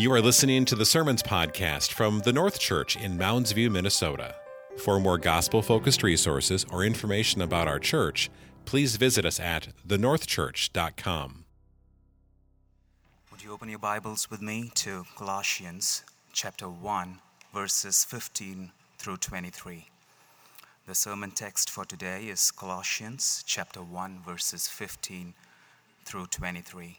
You are listening to the Sermons Podcast from the North Church in Mounds View, Minnesota. For more gospel focused resources or information about our church, please visit us at thenorthchurch.com. Would you open your Bibles with me to Colossians chapter 1, verses 15 through 23? The sermon text for today is Colossians chapter 1, verses 15 through 23.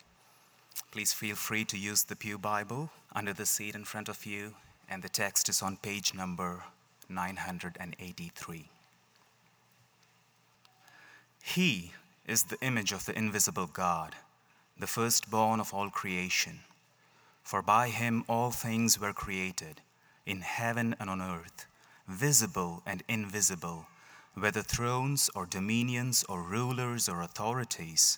Please feel free to use the Pew Bible under the seat in front of you, and the text is on page number 983. He is the image of the invisible God, the firstborn of all creation. For by him all things were created, in heaven and on earth, visible and invisible, whether thrones or dominions or rulers or authorities.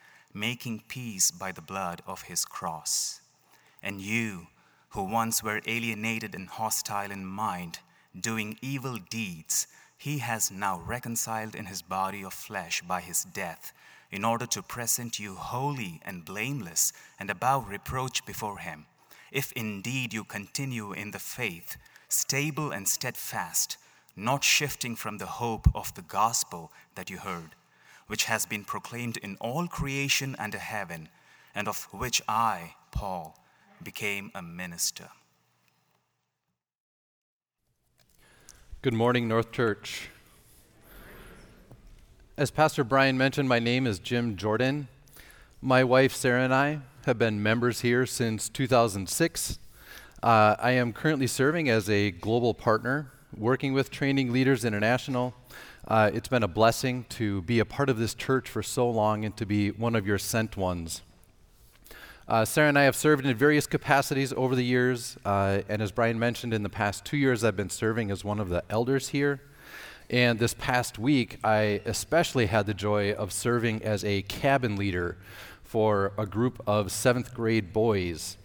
making peace by the blood of his cross. And you, who once were alienated and hostile in mind, doing evil deeds, he has now reconciled in his body of flesh by his death, in order to present you holy and blameless and above reproach before him. If indeed you continue in the faith, stable and steadfast, not shifting from the hope of the gospel that you heard which has been proclaimed in all creation under heaven, and of which I, Paul, became a minister. Good morning, North Church. As Pastor Brian mentioned, my name is Jim Jordan. My wife Sarah and I have been members here since 2006. Uh, I am currently serving as a global partner, working with Training Leaders International uh, it's been a blessing to be a part of this church for so long and to be one of your sent ones. Uh, Sarah and I have served in various capacities over the years, uh, and as Brian mentioned, in the past two years, I've been serving as one of the elders here. And this past week, I especially had the joy of serving as a cabin leader for a group of seventh grade boys.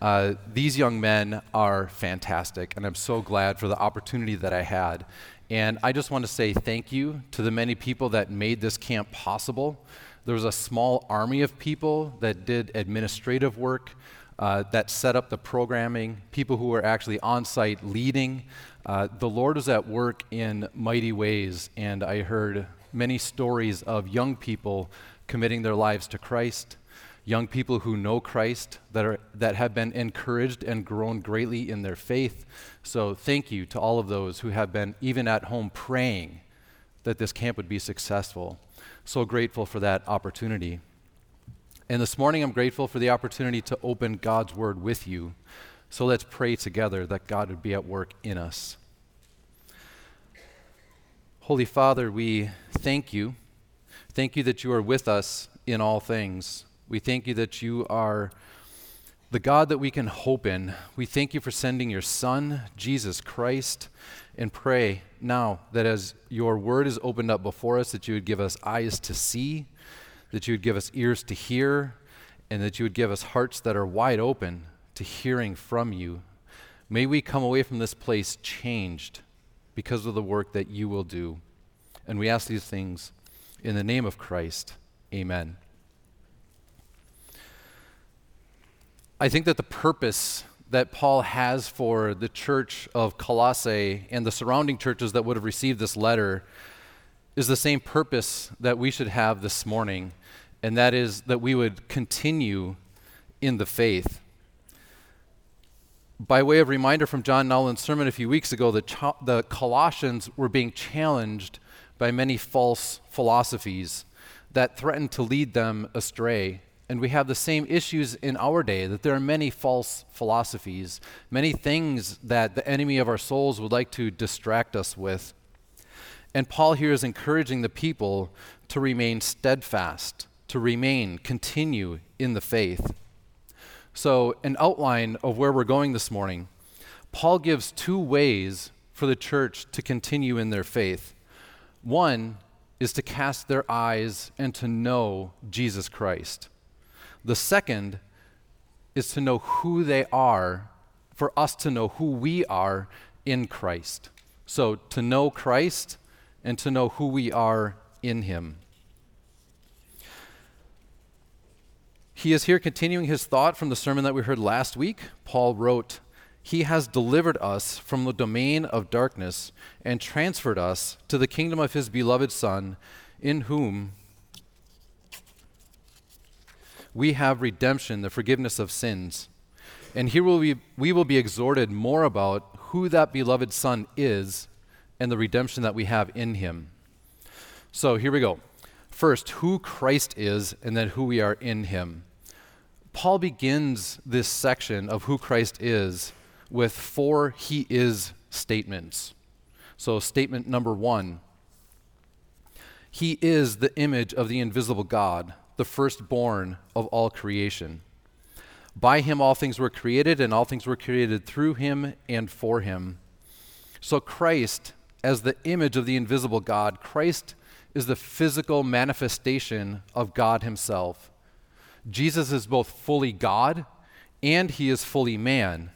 Uh, these young men are fantastic, and I'm so glad for the opportunity that I had. And I just want to say thank you to the many people that made this camp possible. There was a small army of people that did administrative work, uh, that set up the programming, people who were actually on site leading. Uh, the Lord was at work in mighty ways, and I heard many stories of young people committing their lives to Christ, young people who know Christ that, are, that have been encouraged and grown greatly in their faith. So, thank you to all of those who have been, even at home, praying that this camp would be successful. So grateful for that opportunity. And this morning, I'm grateful for the opportunity to open God's Word with you. So let's pray together that God would be at work in us. Holy Father, we thank you. Thank you that you are with us in all things. We thank you that you are the God that we can hope in. We thank you for sending your Son, Jesus Christ, and pray now that as your word is opened up before us, that you would give us eyes to see, that you would give us ears to hear, and that you would give us hearts that are wide open to hearing from you. May we come away from this place changed because of the work that you will do. And we ask these things in the name of Christ. Amen. I think that the purpose that Paul has for the church of Colossae and the surrounding churches that would have received this letter is the same purpose that we should have this morning, and that is that we would continue in the faith. By way of reminder from John Nowlin's sermon a few weeks ago, the, the Colossians were being challenged by many false philosophies that threatened to lead them astray and we have the same issues in our day that there are many false philosophies, many things that the enemy of our souls would like to distract us with. And Paul here is encouraging the people to remain steadfast, to remain, continue in the faith. So, an outline of where we're going this morning. Paul gives two ways for the church to continue in their faith. One is to cast their eyes and to know Jesus Christ. The second is to know who they are, for us to know who we are in Christ. So, to know Christ and to know who we are in Him. He is here continuing his thought from the sermon that we heard last week. Paul wrote, He has delivered us from the domain of darkness and transferred us to the kingdom of His beloved Son, in whom we have redemption, the forgiveness of sins. And here will we, we will be exhorted more about who that beloved Son is and the redemption that we have in him. So here we go. First, who Christ is, and then who we are in him. Paul begins this section of who Christ is with four he is statements. So, statement number one He is the image of the invisible God, the firstborn of all creation. By him all things were created, and all things were created through him and for him. So, Christ, as the image of the invisible God, Christ is the physical manifestation of God himself. Jesus is both fully God and he is fully man.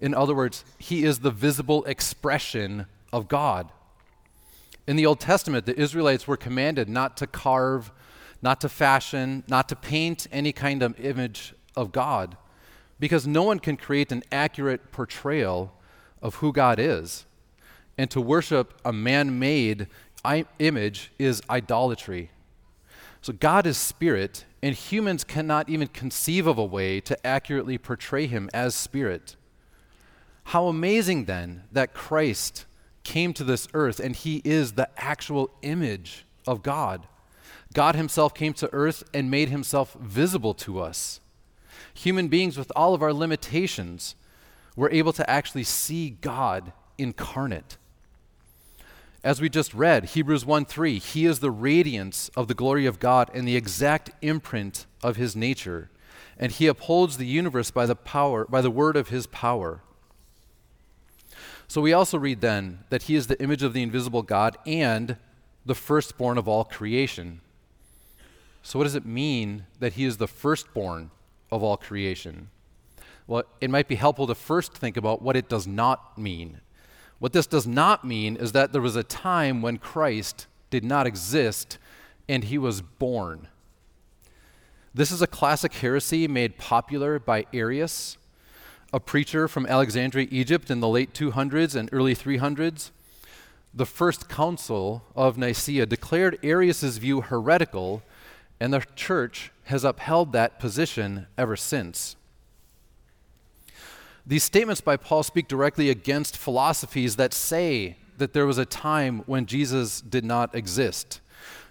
In other words, he is the visible expression of God. In the Old Testament, the Israelites were commanded not to carve, not to fashion, not to paint any kind of image of God, because no one can create an accurate portrayal of who God is. And to worship a man made image is idolatry. So God is spirit, and humans cannot even conceive of a way to accurately portray him as spirit. How amazing then that Christ came to this earth and he is the actual image of God. God himself came to earth and made himself visible to us. Human beings, with all of our limitations, were able to actually see God incarnate. As we just read, Hebrews 1 3, He is the radiance of the glory of God and the exact imprint of His nature, and He upholds the universe by the power, by the word of His power. So we also read then that He is the image of the invisible God and the firstborn of all creation. So, what does it mean that He is the firstborn of all creation? Well, it might be helpful to first think about what it does not mean what this does not mean is that there was a time when Christ did not exist and he was born. This is a classic heresy made popular by Arius, a preacher from Alexandria, Egypt in the late 200s and early 300s. The first council of Nicaea declared Arius's view heretical, and the church has upheld that position ever since. These statements by Paul speak directly against philosophies that say that there was a time when Jesus did not exist.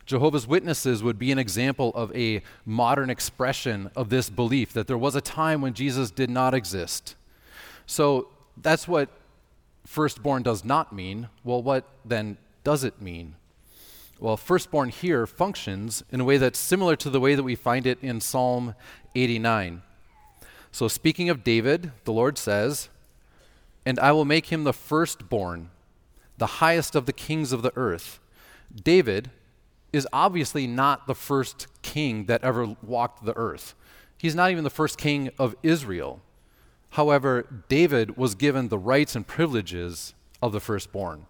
Jehovah's Witnesses would be an example of a modern expression of this belief that there was a time when Jesus did not exist. So that's what firstborn does not mean. Well, what then does it mean? Well, firstborn here functions in a way that's similar to the way that we find it in Psalm 89. So, speaking of David, the Lord says, And I will make him the firstborn, the highest of the kings of the earth. David is obviously not the first king that ever walked the earth. He's not even the first king of Israel. However, David was given the rights and privileges of the firstborn.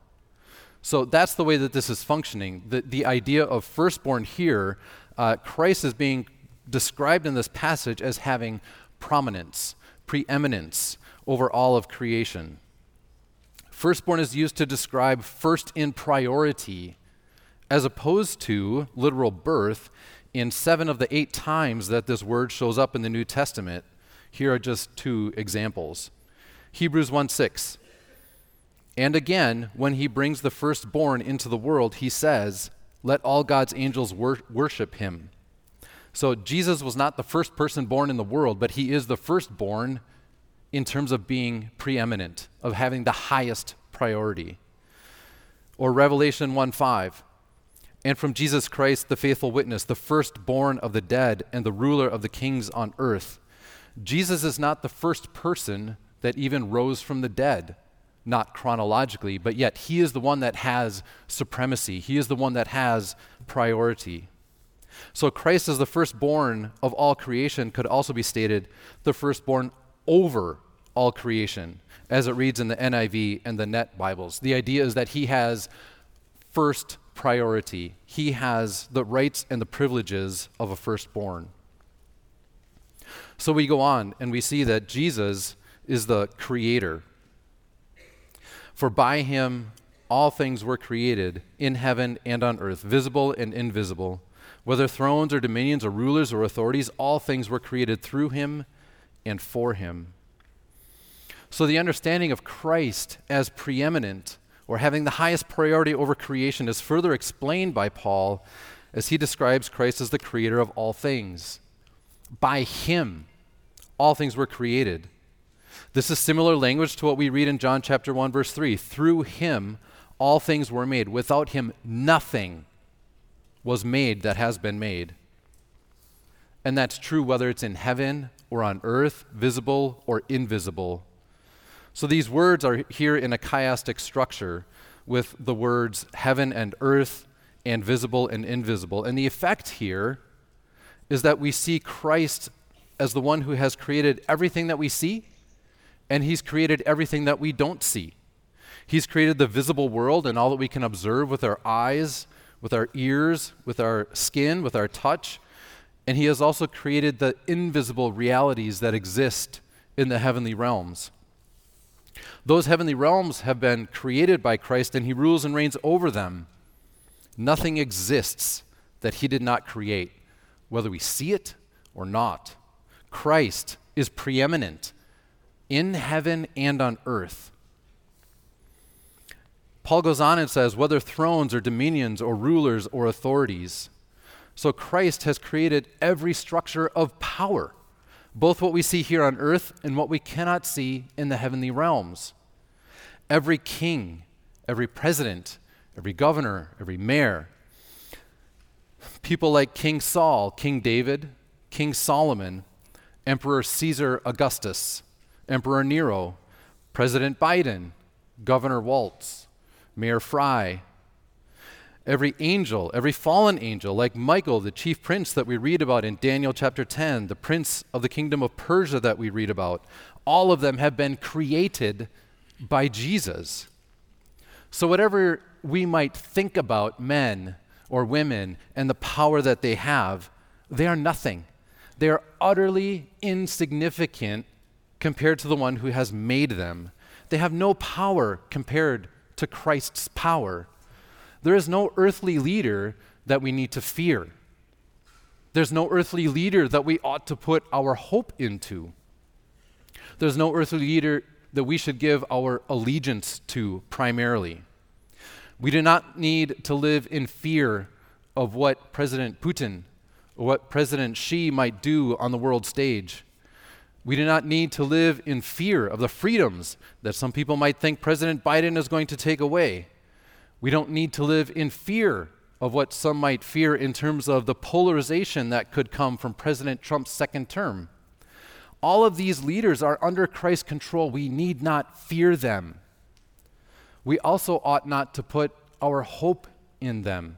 So that's the way that this is functioning. The, the idea of firstborn here, uh, Christ is being described in this passage as having prominence, preeminence over all of creation. Firstborn is used to describe first in priority, as opposed to literal birth in seven of the eight times that this word shows up in the New Testament. Here are just two examples. Hebrews 1 6. And again, when he brings the firstborn into the world, he says, Let all God's angels wor- worship him. So Jesus was not the first person born in the world, but he is the firstborn in terms of being preeminent, of having the highest priority. Or Revelation 1 5. And from Jesus Christ, the faithful witness, the firstborn of the dead and the ruler of the kings on earth, Jesus is not the first person that even rose from the dead, not chronologically, but yet he is the one that has supremacy. He is the one that has priority. So Christ as the firstborn of all creation could also be stated the firstborn over all creation, as it reads in the NIV and the Net Bibles. The idea is that he has first priority, he has the rights and the privileges of a firstborn. So we go on and we see that Jesus is the creator. For by him all things were created in heaven and on earth, visible and invisible. Whether thrones or dominions or rulers or authorities, all things were created through him and for him. So the understanding of Christ as preeminent or having the highest priority over creation is further explained by Paul as he describes Christ as the creator of all things. By him, all things were created. This is similar language to what we read in John chapter 1 verse 3. Through him all things were made. Without him nothing was made that has been made. And that's true whether it's in heaven or on earth, visible or invisible. So these words are here in a chiastic structure with the words heaven and earth and visible and invisible. And the effect here is that we see Christ as the one who has created everything that we see, and he's created everything that we don't see. He's created the visible world and all that we can observe with our eyes, with our ears, with our skin, with our touch. And he has also created the invisible realities that exist in the heavenly realms. Those heavenly realms have been created by Christ, and he rules and reigns over them. Nothing exists that he did not create, whether we see it or not. Christ is preeminent in heaven and on earth. Paul goes on and says, whether thrones or dominions or rulers or authorities. So Christ has created every structure of power both what we see here on earth and what we cannot see in the heavenly realms. Every king, every president, every governor, every mayor, people like King Saul, King David, King Solomon, Emperor Caesar Augustus, Emperor Nero, President Biden, Governor Walz, Mayor Fry, every angel, every fallen angel, like Michael, the chief prince that we read about in Daniel chapter 10, the prince of the kingdom of Persia that we read about, all of them have been created by Jesus. So, whatever we might think about men or women and the power that they have, they are nothing. They are utterly insignificant compared to the one who has made them. They have no power compared to Christ's power. There is no earthly leader that we need to fear. There's no earthly leader that we ought to put our hope into. There's no earthly leader that we should give our allegiance to primarily. We do not need to live in fear of what President Putin or what President Xi might do on the world stage. We do not need to live in fear of the freedoms that some people might think President Biden is going to take away. We don't need to live in fear of what some might fear in terms of the polarization that could come from President Trump's second term. All of these leaders are under Christ's control. We need not fear them. We also ought not to put our hope in them.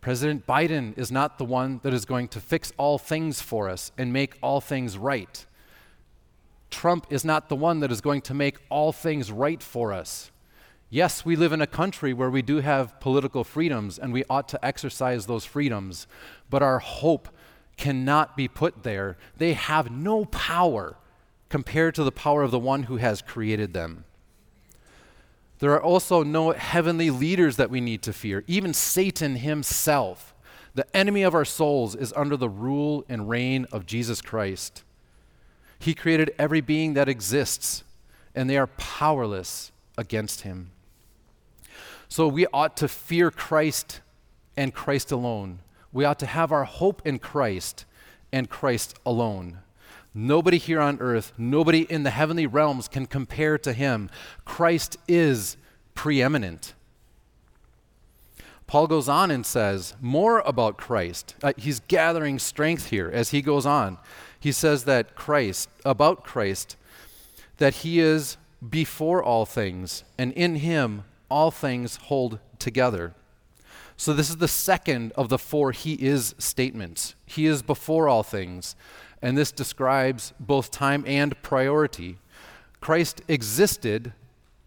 President Biden is not the one that is going to fix all things for us and make all things right. Trump is not the one that is going to make all things right for us. Yes, we live in a country where we do have political freedoms and we ought to exercise those freedoms, but our hope cannot be put there. They have no power compared to the power of the one who has created them. There are also no heavenly leaders that we need to fear. Even Satan himself, the enemy of our souls, is under the rule and reign of Jesus Christ. He created every being that exists, and they are powerless against him. So we ought to fear Christ and Christ alone. We ought to have our hope in Christ and Christ alone. Nobody here on earth, nobody in the heavenly realms can compare to him. Christ is preeminent. Paul goes on and says more about Christ. Uh, he's gathering strength here as he goes on. He says that Christ, about Christ, that he is before all things, and in him all things hold together. So, this is the second of the four He is statements. He is before all things, and this describes both time and priority. Christ existed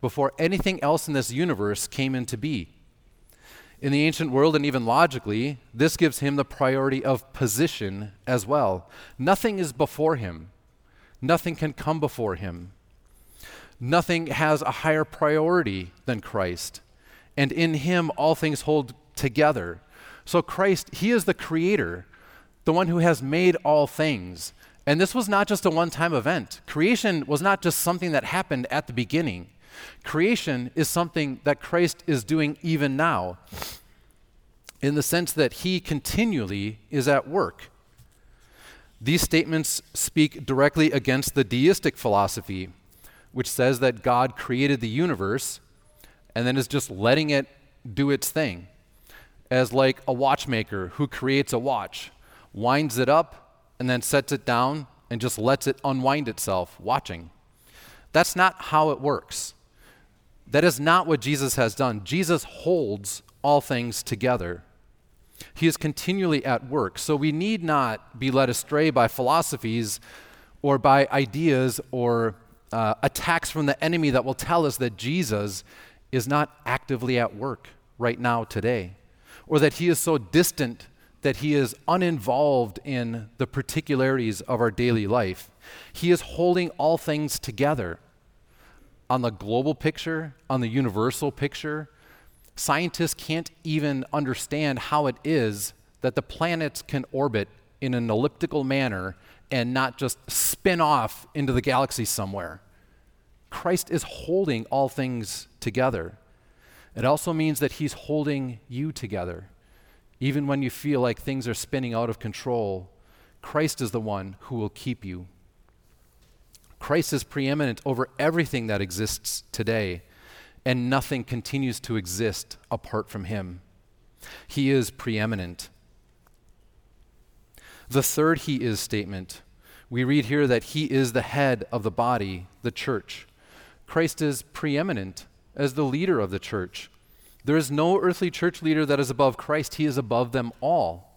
before anything else in this universe came into being. In the ancient world, and even logically, this gives him the priority of position as well. Nothing is before him, nothing can come before him. Nothing has a higher priority than Christ. And in him, all things hold together. So, Christ, he is the creator, the one who has made all things. And this was not just a one time event. Creation was not just something that happened at the beginning. Creation is something that Christ is doing even now, in the sense that he continually is at work. These statements speak directly against the deistic philosophy which says that God created the universe and then is just letting it do its thing. As like a watchmaker who creates a watch, winds it up and then sets it down and just lets it unwind itself, watching. That's not how it works. That is not what Jesus has done. Jesus holds all things together. He is continually at work. So we need not be led astray by philosophies or by ideas or uh, attacks from the enemy that will tell us that Jesus is not actively at work right now today, or that he is so distant that he is uninvolved in the particularities of our daily life. He is holding all things together on the global picture, on the universal picture. Scientists can't even understand how it is that the planets can orbit in an elliptical manner and not just spin off into the galaxy somewhere. Christ is holding all things together. It also means that He's holding you together. Even when you feel like things are spinning out of control, Christ is the one who will keep you. Christ is preeminent over everything that exists today, and nothing continues to exist apart from Him. He is preeminent. The third He is statement we read here that He is the head of the body, the church. Christ is preeminent as the leader of the church. There is no earthly church leader that is above Christ, He is above them all.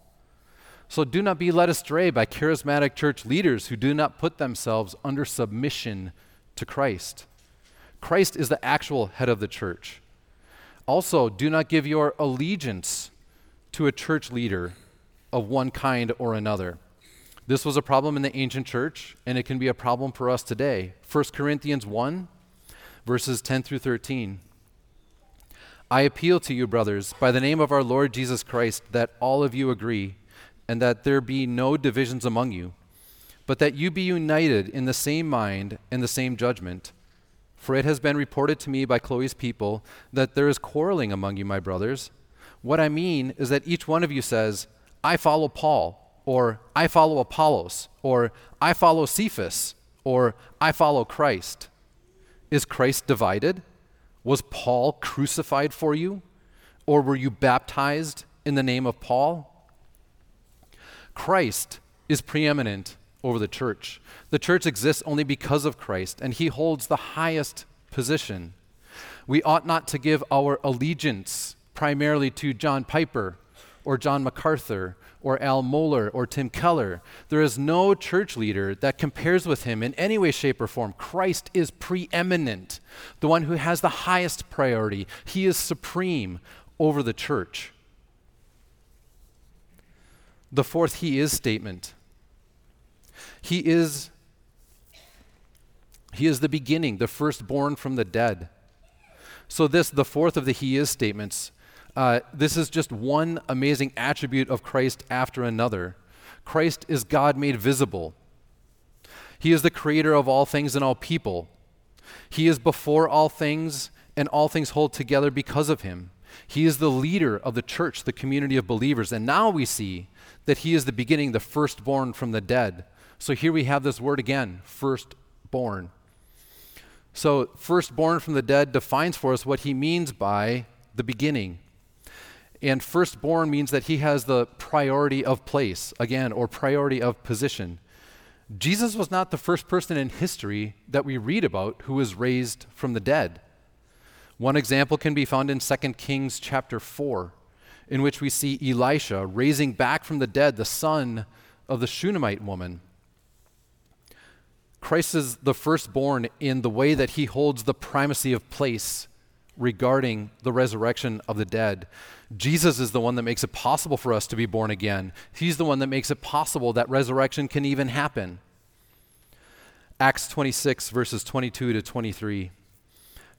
So do not be led astray by charismatic church leaders who do not put themselves under submission to Christ. Christ is the actual head of the church. Also, do not give your allegiance to a church leader of one kind or another. This was a problem in the ancient church, and it can be a problem for us today. 1 Corinthians 1 verses 10 through 13. I appeal to you, brothers, by the name of our Lord Jesus Christ, that all of you agree, and that there be no divisions among you, but that you be united in the same mind and the same judgment. For it has been reported to me by Chloe's people that there is quarreling among you, my brothers. What I mean is that each one of you says, I follow Paul, or I follow Apollos, or I follow Cephas, or I follow Christ. Is Christ divided? Was Paul crucified for you? Or were you baptized in the name of Paul? Christ is preeminent over the church. The church exists only because of Christ, and he holds the highest position. We ought not to give our allegiance primarily to John Piper or John MacArthur or Al Mohler or Tim Keller. There is no church leader that compares with him in any way, shape, or form. Christ is preeminent, the one who has the highest priority. He is supreme over the church. The fourth He is statement. He is he is the beginning, the firstborn from the dead. So, this, the fourth of the He is statements, uh, this is just one amazing attribute of Christ after another. Christ is God made visible. He is the creator of all things and all people. He is before all things, and all things hold together because of him. He is the leader of the church, the community of believers. And now we see that he is the beginning, the firstborn from the dead. So here we have this word again firstborn. So, firstborn from the dead defines for us what he means by the beginning. And firstborn means that he has the priority of place, again, or priority of position. Jesus was not the first person in history that we read about who was raised from the dead. One example can be found in 2 Kings chapter 4, in which we see Elisha raising back from the dead the son of the Shunammite woman. Christ is the firstborn in the way that he holds the primacy of place regarding the resurrection of the dead. Jesus is the one that makes it possible for us to be born again. He's the one that makes it possible that resurrection can even happen. Acts 26, verses 22 to 23.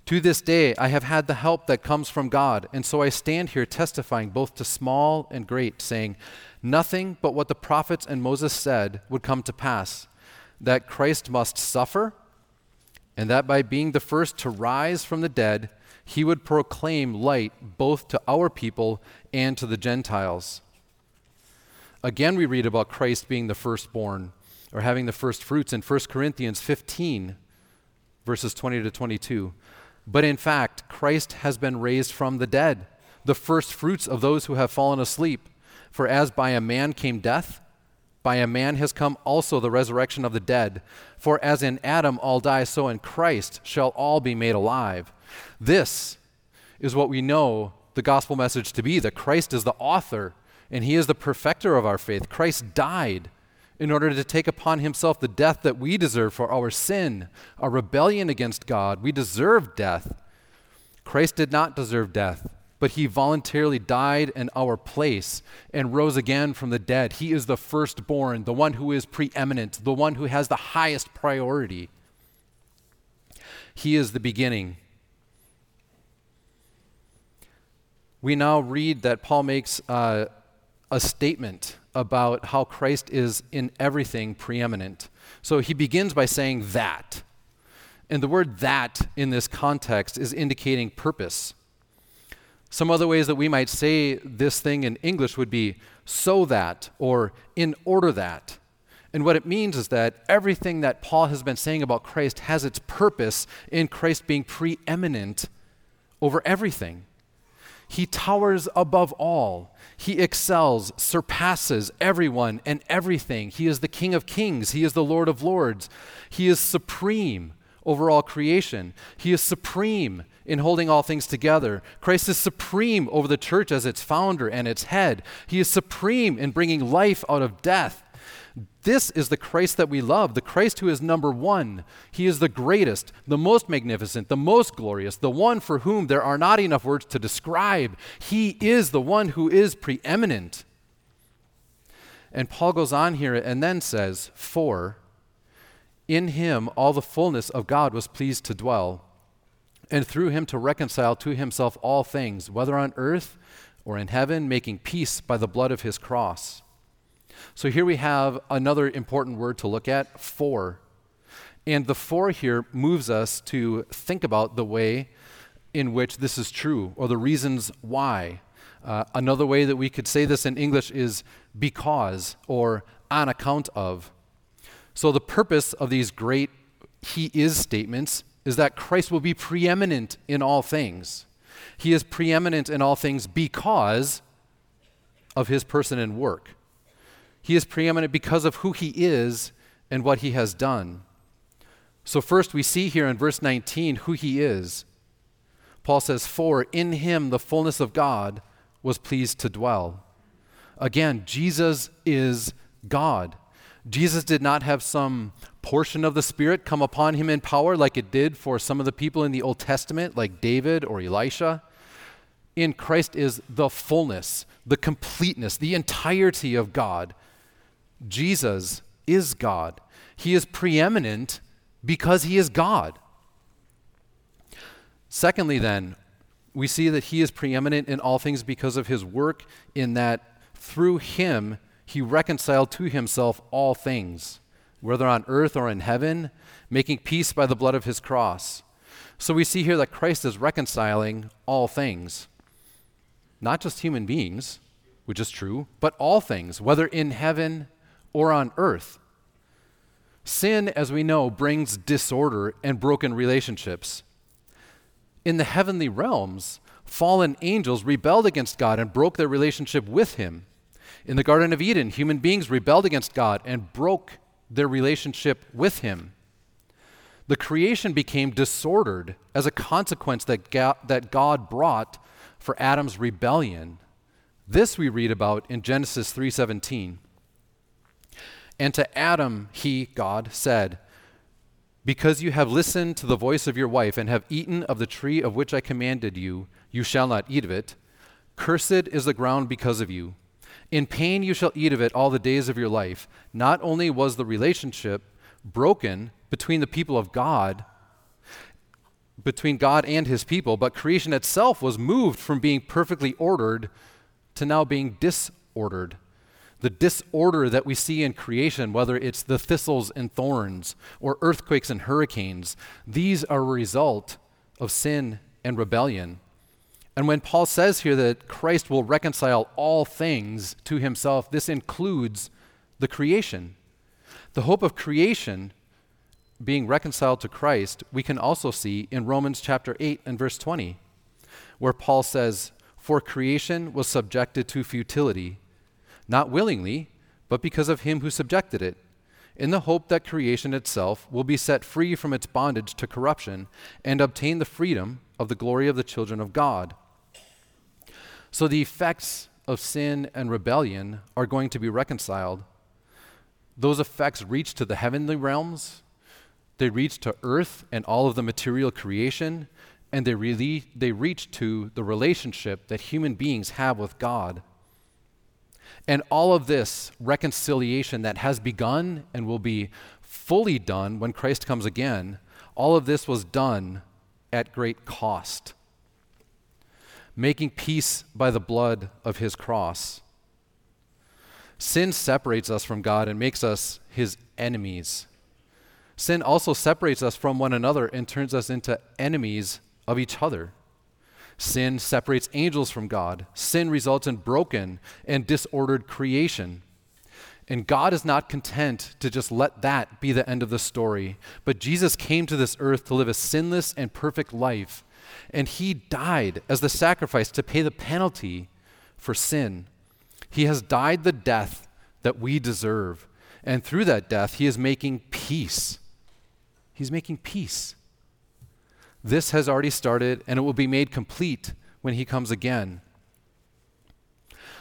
To this day, I have had the help that comes from God, and so I stand here testifying both to small and great, saying, Nothing but what the prophets and Moses said would come to pass that Christ must suffer, and that by being the first to rise from the dead, he would proclaim light both to our people and to the Gentiles. Again, we read about Christ being the firstborn or having the first fruits in 1 Corinthians 15, verses 20 to 22. But in fact, Christ has been raised from the dead, the first fruits of those who have fallen asleep. For as by a man came death, by a man has come also the resurrection of the dead. For as in Adam all die, so in Christ shall all be made alive. This is what we know the gospel message to be that Christ is the author and he is the perfecter of our faith. Christ died in order to take upon himself the death that we deserve for our sin, our rebellion against God. We deserve death. Christ did not deserve death, but he voluntarily died in our place and rose again from the dead. He is the firstborn, the one who is preeminent, the one who has the highest priority. He is the beginning we now read that Paul makes uh, a statement about how Christ is in everything preeminent. So he begins by saying that. And the word that in this context is indicating purpose. Some other ways that we might say this thing in English would be so that or in order that. And what it means is that everything that Paul has been saying about Christ has its purpose in Christ being preeminent over everything. He towers above all. He excels, surpasses everyone and everything. He is the King of kings. He is the Lord of lords. He is supreme over all creation. He is supreme in holding all things together. Christ is supreme over the church as its founder and its head. He is supreme in bringing life out of death. This is the Christ that we love, the Christ who is number one. He is the greatest, the most magnificent, the most glorious, the one for whom there are not enough words to describe. He is the one who is preeminent. And Paul goes on here and then says, For in him all the fullness of God was pleased to dwell, and through him to reconcile to himself all things, whether on earth or in heaven, making peace by the blood of his cross. So here we have another important word to look at for. And the for here moves us to think about the way in which this is true or the reasons why. Uh, another way that we could say this in English is because or on account of. So the purpose of these great He is statements is that Christ will be preeminent in all things. He is preeminent in all things because of His person and work. He is preeminent because of who he is and what he has done. So, first, we see here in verse 19 who he is. Paul says, For in him the fullness of God was pleased to dwell. Again, Jesus is God. Jesus did not have some portion of the Spirit come upon him in power like it did for some of the people in the Old Testament, like David or Elisha. In Christ is the fullness, the completeness, the entirety of God Jesus is God. He is preeminent because he is God. Secondly, then, we see that he is preeminent in all things because of his work, in that through him he reconciled to himself all things, whether on earth or in heaven, making peace by the blood of his cross. So we see here that Christ is reconciling all things, not just human beings, which is true, but all things, whether in heaven or on earth. Sin, as we know, brings disorder and broken relationships. In the heavenly realms, fallen angels rebelled against God and broke their relationship with Him. In the Garden of Eden, human beings rebelled against God and broke their relationship with Him. The creation became disordered as a consequence that, ga- that God brought for Adam's rebellion. This we read about in Genesis 3:17. And to Adam he, God, said, Because you have listened to the voice of your wife and have eaten of the tree of which I commanded you, you shall not eat of it. Cursed is the ground because of you. In pain you shall eat of it all the days of your life. Not only was the relationship broken between the people of God, between God and his people, but creation itself was moved from being perfectly ordered to now being disordered. The disorder that we see in creation, whether it's the thistles and thorns or earthquakes and hurricanes, these are a result of sin and rebellion. And when Paul says here that Christ will reconcile all things to himself, this includes the creation. The hope of creation being reconciled to Christ, we can also see in Romans chapter 8 and verse 20, where Paul says, For creation was subjected to futility, not willingly, but because of him who subjected it, in the hope that creation itself will be set free from its bondage to corruption and obtain the freedom of the glory of the children of God. So the effects of sin and rebellion are going to be reconciled. Those effects reach to the heavenly realms, they reach to earth and all of the material creation, and they, really, they reach to the relationship that human beings have with God. And all of this reconciliation that has begun and will be fully done when Christ comes again, all of this was done at great cost making peace by the blood of his cross. Sin separates us from God and makes us his enemies. Sin also separates us from one another and turns us into enemies of each other. Sin separates angels from God. Sin results in broken and disordered creation. And God is not content to just let that be the end of the story. But Jesus came to this earth to live a sinless and perfect life and he died as the sacrifice to pay the penalty for sin. He has died the death that we deserve. And through that death, he is making peace. He's making peace. This has already started, and it will be made complete when he comes again.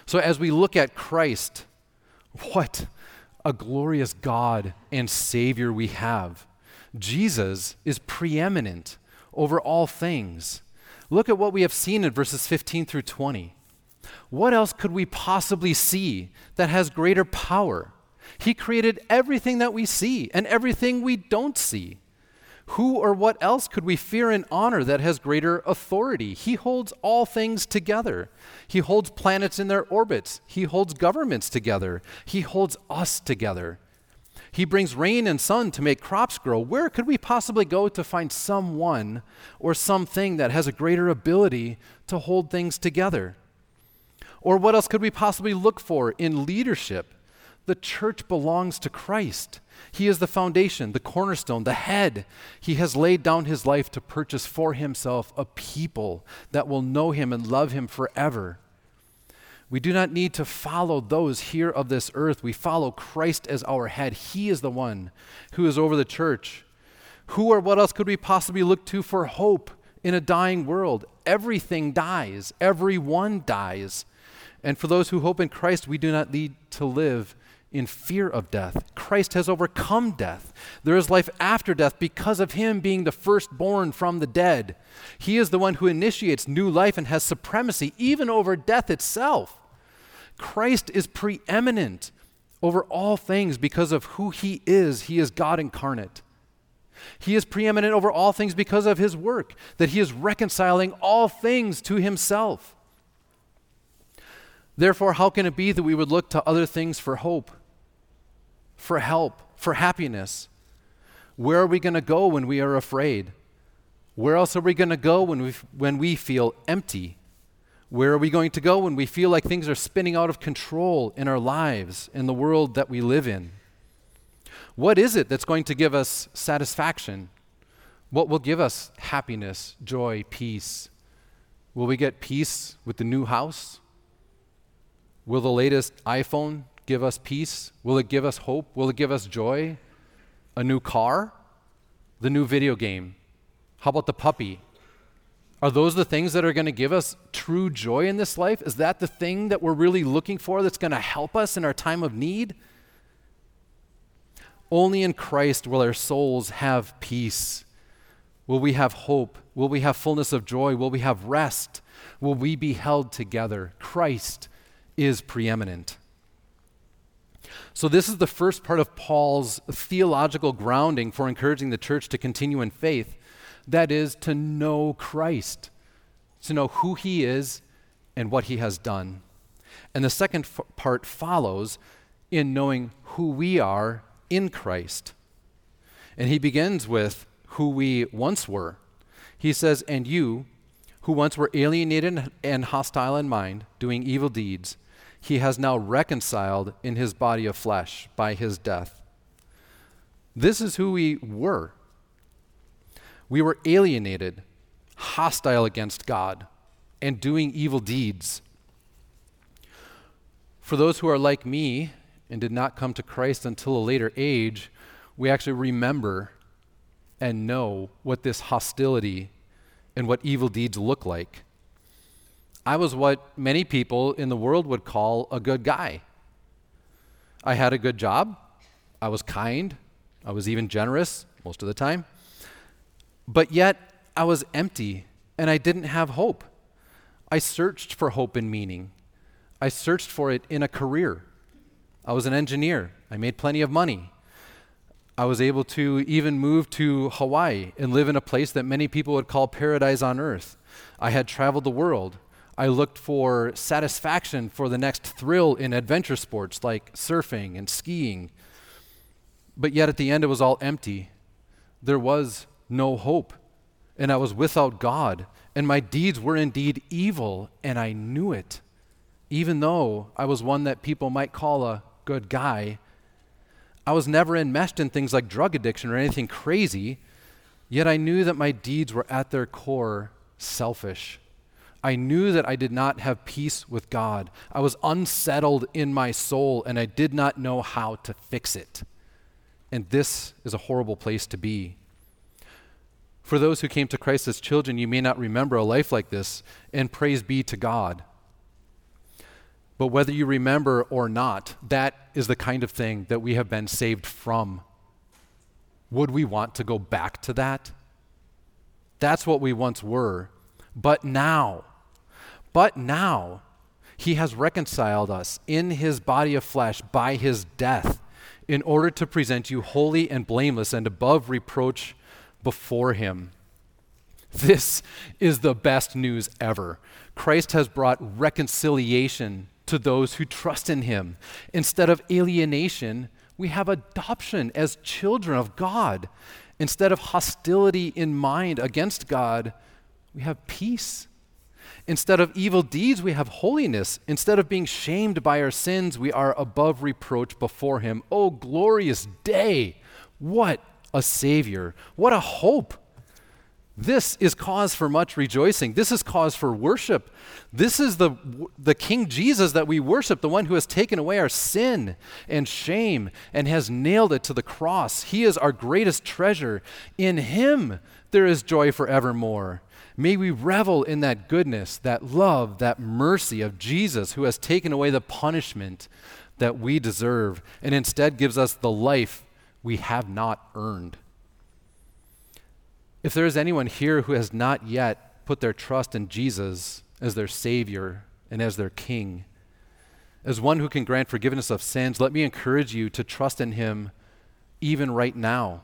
So, as we look at Christ, what a glorious God and Savior we have. Jesus is preeminent over all things. Look at what we have seen in verses 15 through 20. What else could we possibly see that has greater power? He created everything that we see and everything we don't see. Who or what else could we fear and honor that has greater authority? He holds all things together. He holds planets in their orbits. He holds governments together. He holds us together. He brings rain and sun to make crops grow. Where could we possibly go to find someone or something that has a greater ability to hold things together? Or what else could we possibly look for in leadership? The church belongs to Christ. He is the foundation, the cornerstone, the head. He has laid down his life to purchase for himself a people that will know him and love him forever. We do not need to follow those here of this earth. We follow Christ as our head. He is the one who is over the church. Who or what else could we possibly look to for hope in a dying world? Everything dies, everyone dies. And for those who hope in Christ, we do not need to live in fear of death. Christ has overcome death. There is life after death because of him being the firstborn from the dead. He is the one who initiates new life and has supremacy even over death itself. Christ is preeminent over all things because of who he is. He is God incarnate. He is preeminent over all things because of his work, that he is reconciling all things to himself. Therefore, how can it be that we would look to other things for hope? For help, for happiness? Where are we going to go when we are afraid? Where else are we going to go when we, when we feel empty? Where are we going to go when we feel like things are spinning out of control in our lives, in the world that we live in? What is it that's going to give us satisfaction? What will give us happiness, joy, peace? Will we get peace with the new house? Will the latest iPhone give us peace? Will it give us hope? Will it give us joy? A new car? The new video game? How about the puppy? Are those the things that are going to give us true joy in this life? Is that the thing that we're really looking for that's going to help us in our time of need? Only in Christ will our souls have peace. Will we have hope? Will we have fullness of joy? Will we have rest? Will we be held together? Christ is preeminent. So, this is the first part of Paul's theological grounding for encouraging the church to continue in faith. That is, to know Christ, to know who he is and what he has done. And the second f- part follows in knowing who we are in Christ. And he begins with who we once were. He says, And you, who once were alienated and hostile in mind, doing evil deeds, he has now reconciled in his body of flesh by his death. This is who we were. We were alienated, hostile against God, and doing evil deeds. For those who are like me and did not come to Christ until a later age, we actually remember and know what this hostility and what evil deeds look like. I was what many people in the world would call a good guy. I had a good job. I was kind. I was even generous most of the time. But yet, I was empty and I didn't have hope. I searched for hope and meaning. I searched for it in a career. I was an engineer. I made plenty of money. I was able to even move to Hawaii and live in a place that many people would call paradise on earth. I had traveled the world. I looked for satisfaction for the next thrill in adventure sports like surfing and skiing. But yet at the end, it was all empty. There was no hope, and I was without God, and my deeds were indeed evil, and I knew it. Even though I was one that people might call a good guy, I was never enmeshed in things like drug addiction or anything crazy, yet I knew that my deeds were at their core selfish. I knew that I did not have peace with God. I was unsettled in my soul, and I did not know how to fix it. And this is a horrible place to be. For those who came to Christ as children, you may not remember a life like this, and praise be to God. But whether you remember or not, that is the kind of thing that we have been saved from. Would we want to go back to that? That's what we once were. But now, but now, he has reconciled us in his body of flesh by his death in order to present you holy and blameless and above reproach before him. This is the best news ever. Christ has brought reconciliation to those who trust in him. Instead of alienation, we have adoption as children of God. Instead of hostility in mind against God, we have peace. Instead of evil deeds, we have holiness. Instead of being shamed by our sins, we are above reproach before Him. Oh, glorious day! What a Savior! What a hope! This is cause for much rejoicing. This is cause for worship. This is the, the King Jesus that we worship, the one who has taken away our sin and shame and has nailed it to the cross. He is our greatest treasure. In Him there is joy forevermore. May we revel in that goodness, that love, that mercy of Jesus who has taken away the punishment that we deserve and instead gives us the life we have not earned. If there is anyone here who has not yet put their trust in Jesus as their Savior and as their King, as one who can grant forgiveness of sins, let me encourage you to trust in Him even right now.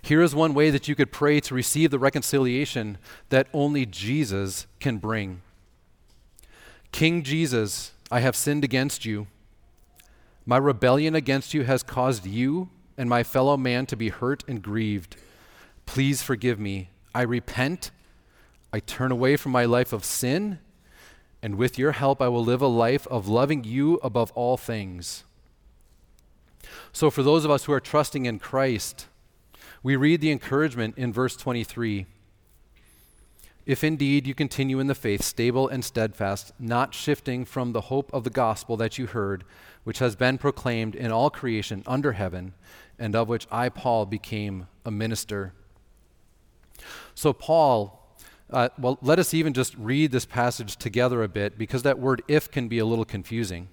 Here is one way that you could pray to receive the reconciliation that only Jesus can bring. King Jesus, I have sinned against you. My rebellion against you has caused you and my fellow man to be hurt and grieved. Please forgive me. I repent. I turn away from my life of sin, and with your help, I will live a life of loving you above all things. So, for those of us who are trusting in Christ, we read the encouragement in verse 23 if indeed you continue in the faith, stable and steadfast, not shifting from the hope of the gospel that you heard, which has been proclaimed in all creation under heaven, and of which I, Paul, became a minister. So, Paul, uh, well, let us even just read this passage together a bit because that word if can be a little confusing.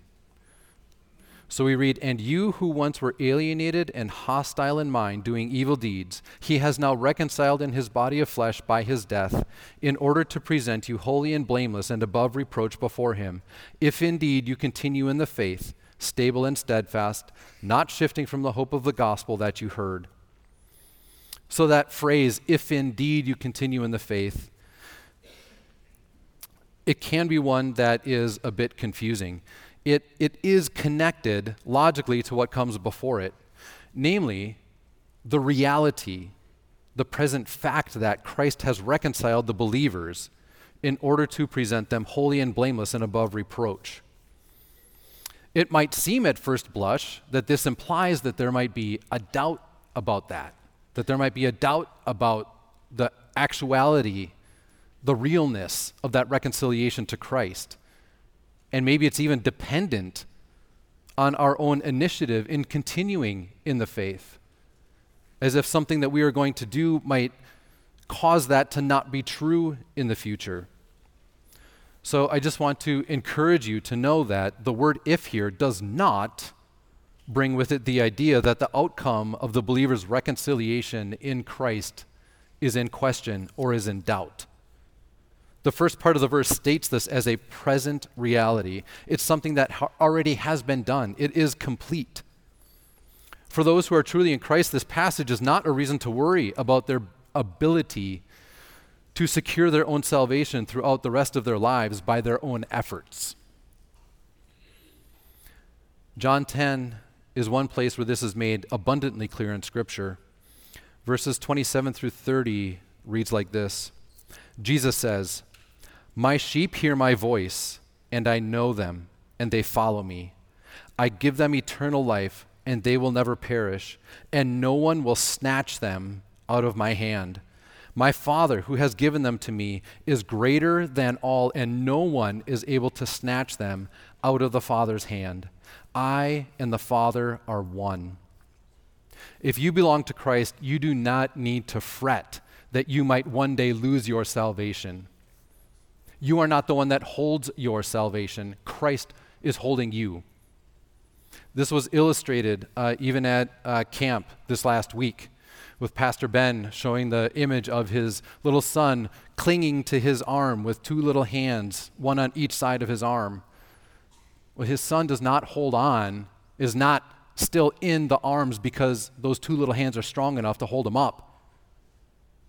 So we read, And you who once were alienated and hostile in mind, doing evil deeds, he has now reconciled in his body of flesh by his death, in order to present you holy and blameless and above reproach before him, if indeed you continue in the faith, stable and steadfast, not shifting from the hope of the gospel that you heard. So that phrase, if indeed you continue in the faith, it can be one that is a bit confusing it, it is connected logically to what comes before it, namely, the reality, the present fact that Christ has reconciled the believers in order to present them holy and blameless and above reproach. It might seem at first blush that this implies that there might be a doubt about that, that there might be a doubt about the actuality, the realness of that reconciliation to Christ. And maybe it's even dependent on our own initiative in continuing in the faith, as if something that we are going to do might cause that to not be true in the future. So I just want to encourage you to know that the word if here does not bring with it the idea that the outcome of the believer's reconciliation in Christ is in question or is in doubt. The first part of the verse states this as a present reality. It's something that ha- already has been done, it is complete. For those who are truly in Christ, this passage is not a reason to worry about their ability to secure their own salvation throughout the rest of their lives by their own efforts. John 10 is one place where this is made abundantly clear in Scripture. Verses 27 through 30 reads like this Jesus says, my sheep hear my voice, and I know them, and they follow me. I give them eternal life, and they will never perish, and no one will snatch them out of my hand. My Father, who has given them to me, is greater than all, and no one is able to snatch them out of the Father's hand. I and the Father are one. If you belong to Christ, you do not need to fret that you might one day lose your salvation. You are not the one that holds your salvation, Christ is holding you. This was illustrated uh, even at uh, camp this last week with Pastor Ben showing the image of his little son clinging to his arm with two little hands, one on each side of his arm. Well, his son does not hold on, is not still in the arms because those two little hands are strong enough to hold him up.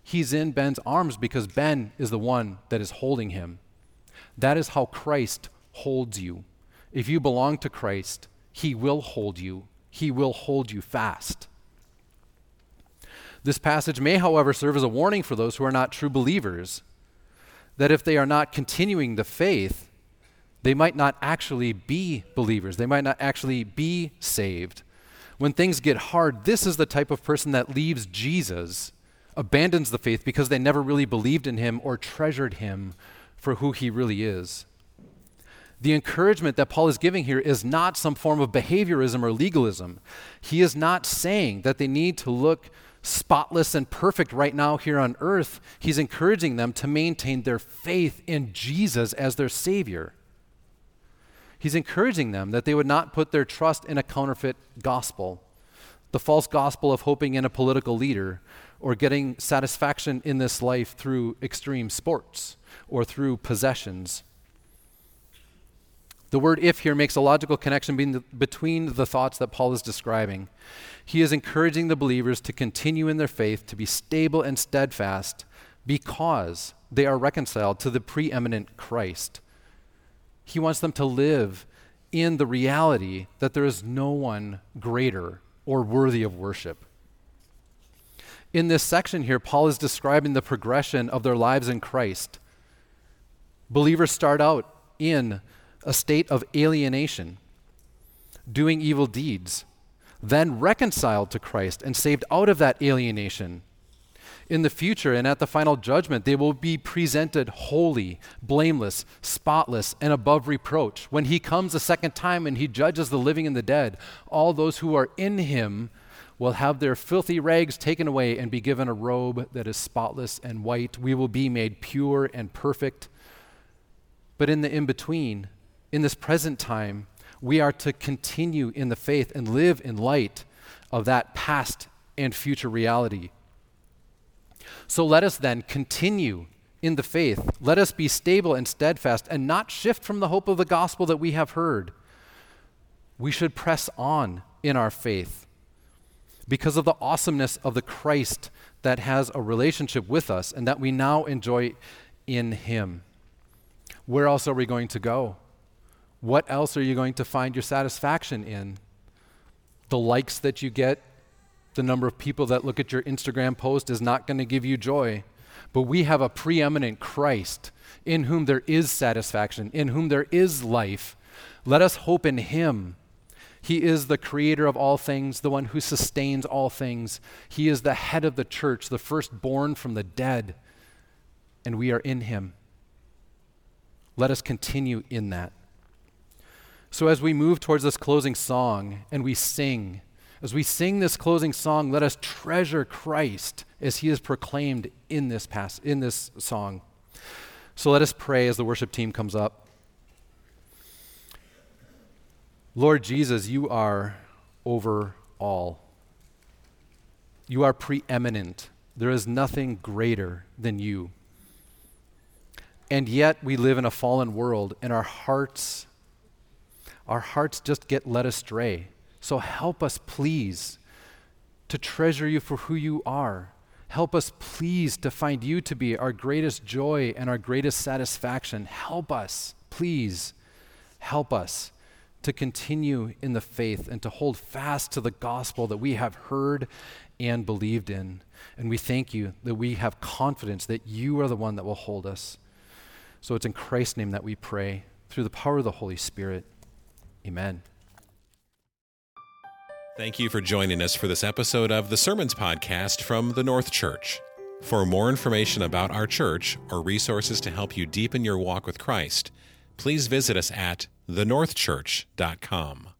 He's in Ben's arms because Ben is the one that is holding him. That is how Christ holds you. If you belong to Christ, He will hold you, He will hold you fast. This passage may, however, serve as a warning for those who are not true believers that if they are not continuing the faith, they might not actually be believers. They might not actually be saved. When things get hard, this is the type of person that leaves Jesus, abandons the faith because they never really believed in him or treasured him for who he really is. The encouragement that Paul is giving here is not some form of behaviorism or legalism. He is not saying that they need to look spotless and perfect right now here on earth. He's encouraging them to maintain their faith in Jesus as their Savior. He's encouraging them that they would not put their trust in a counterfeit gospel, the false gospel of hoping in a political leader or getting satisfaction in this life through extreme sports or through possessions. The word if here makes a logical connection between the thoughts that Paul is describing. He is encouraging the believers to continue in their faith, to be stable and steadfast, because they are reconciled to the preeminent Christ. He wants them to live in the reality that there is no one greater or worthy of worship. In this section here, Paul is describing the progression of their lives in Christ. Believers start out in a state of alienation, doing evil deeds, then reconciled to Christ and saved out of that alienation. in the future and at the final judgment, they will be presented holy, blameless, spotless, and above reproach. When he comes a second time and he judges the living and the dead, all those who are in him will have their filthy rags taken away and be given a robe that is spotless and white. We will be made pure and perfect. But in the in between, in this present time, we are to continue in the faith and live in light of that past and future reality. So let us then continue in the faith. Let us be stable and steadfast and not shift from the hope of the gospel that we have heard. We should press on in our faith because of the awesomeness of the Christ that has a relationship with us and that we now enjoy in Him. Where else are we going to go? What else are you going to find your satisfaction in? The likes that you get the number of people that look at your Instagram post is not going to give you joy. But we have a preeminent Christ in whom there is satisfaction, in whom there is life. Let us hope in him. He is the creator of all things, the one who sustains all things. He is the head of the church, the firstborn from the dead, and we are in him. Let us continue in that. So, as we move towards this closing song and we sing, as we sing this closing song, let us treasure Christ as he is proclaimed in this pass in this song. So let us pray as the worship team comes up. Lord Jesus, you are over all. You are preeminent. There is nothing greater than you. And yet we live in a fallen world and our hearts our hearts just get led astray. So help us, please, to treasure you for who you are. Help us, please, to find you to be our greatest joy and our greatest satisfaction. Help us, please, help us to continue in the faith and to hold fast to the gospel that we have heard and believed in. And we thank you that we have confidence that you are the one that will hold us. So it's in Christ's name that we pray through the power of the Holy Spirit. Amen. Thank you for joining us for this episode of the Sermons Podcast from the North Church. For more information about our church or resources to help you deepen your walk with Christ, please visit us at thenorthchurch.com.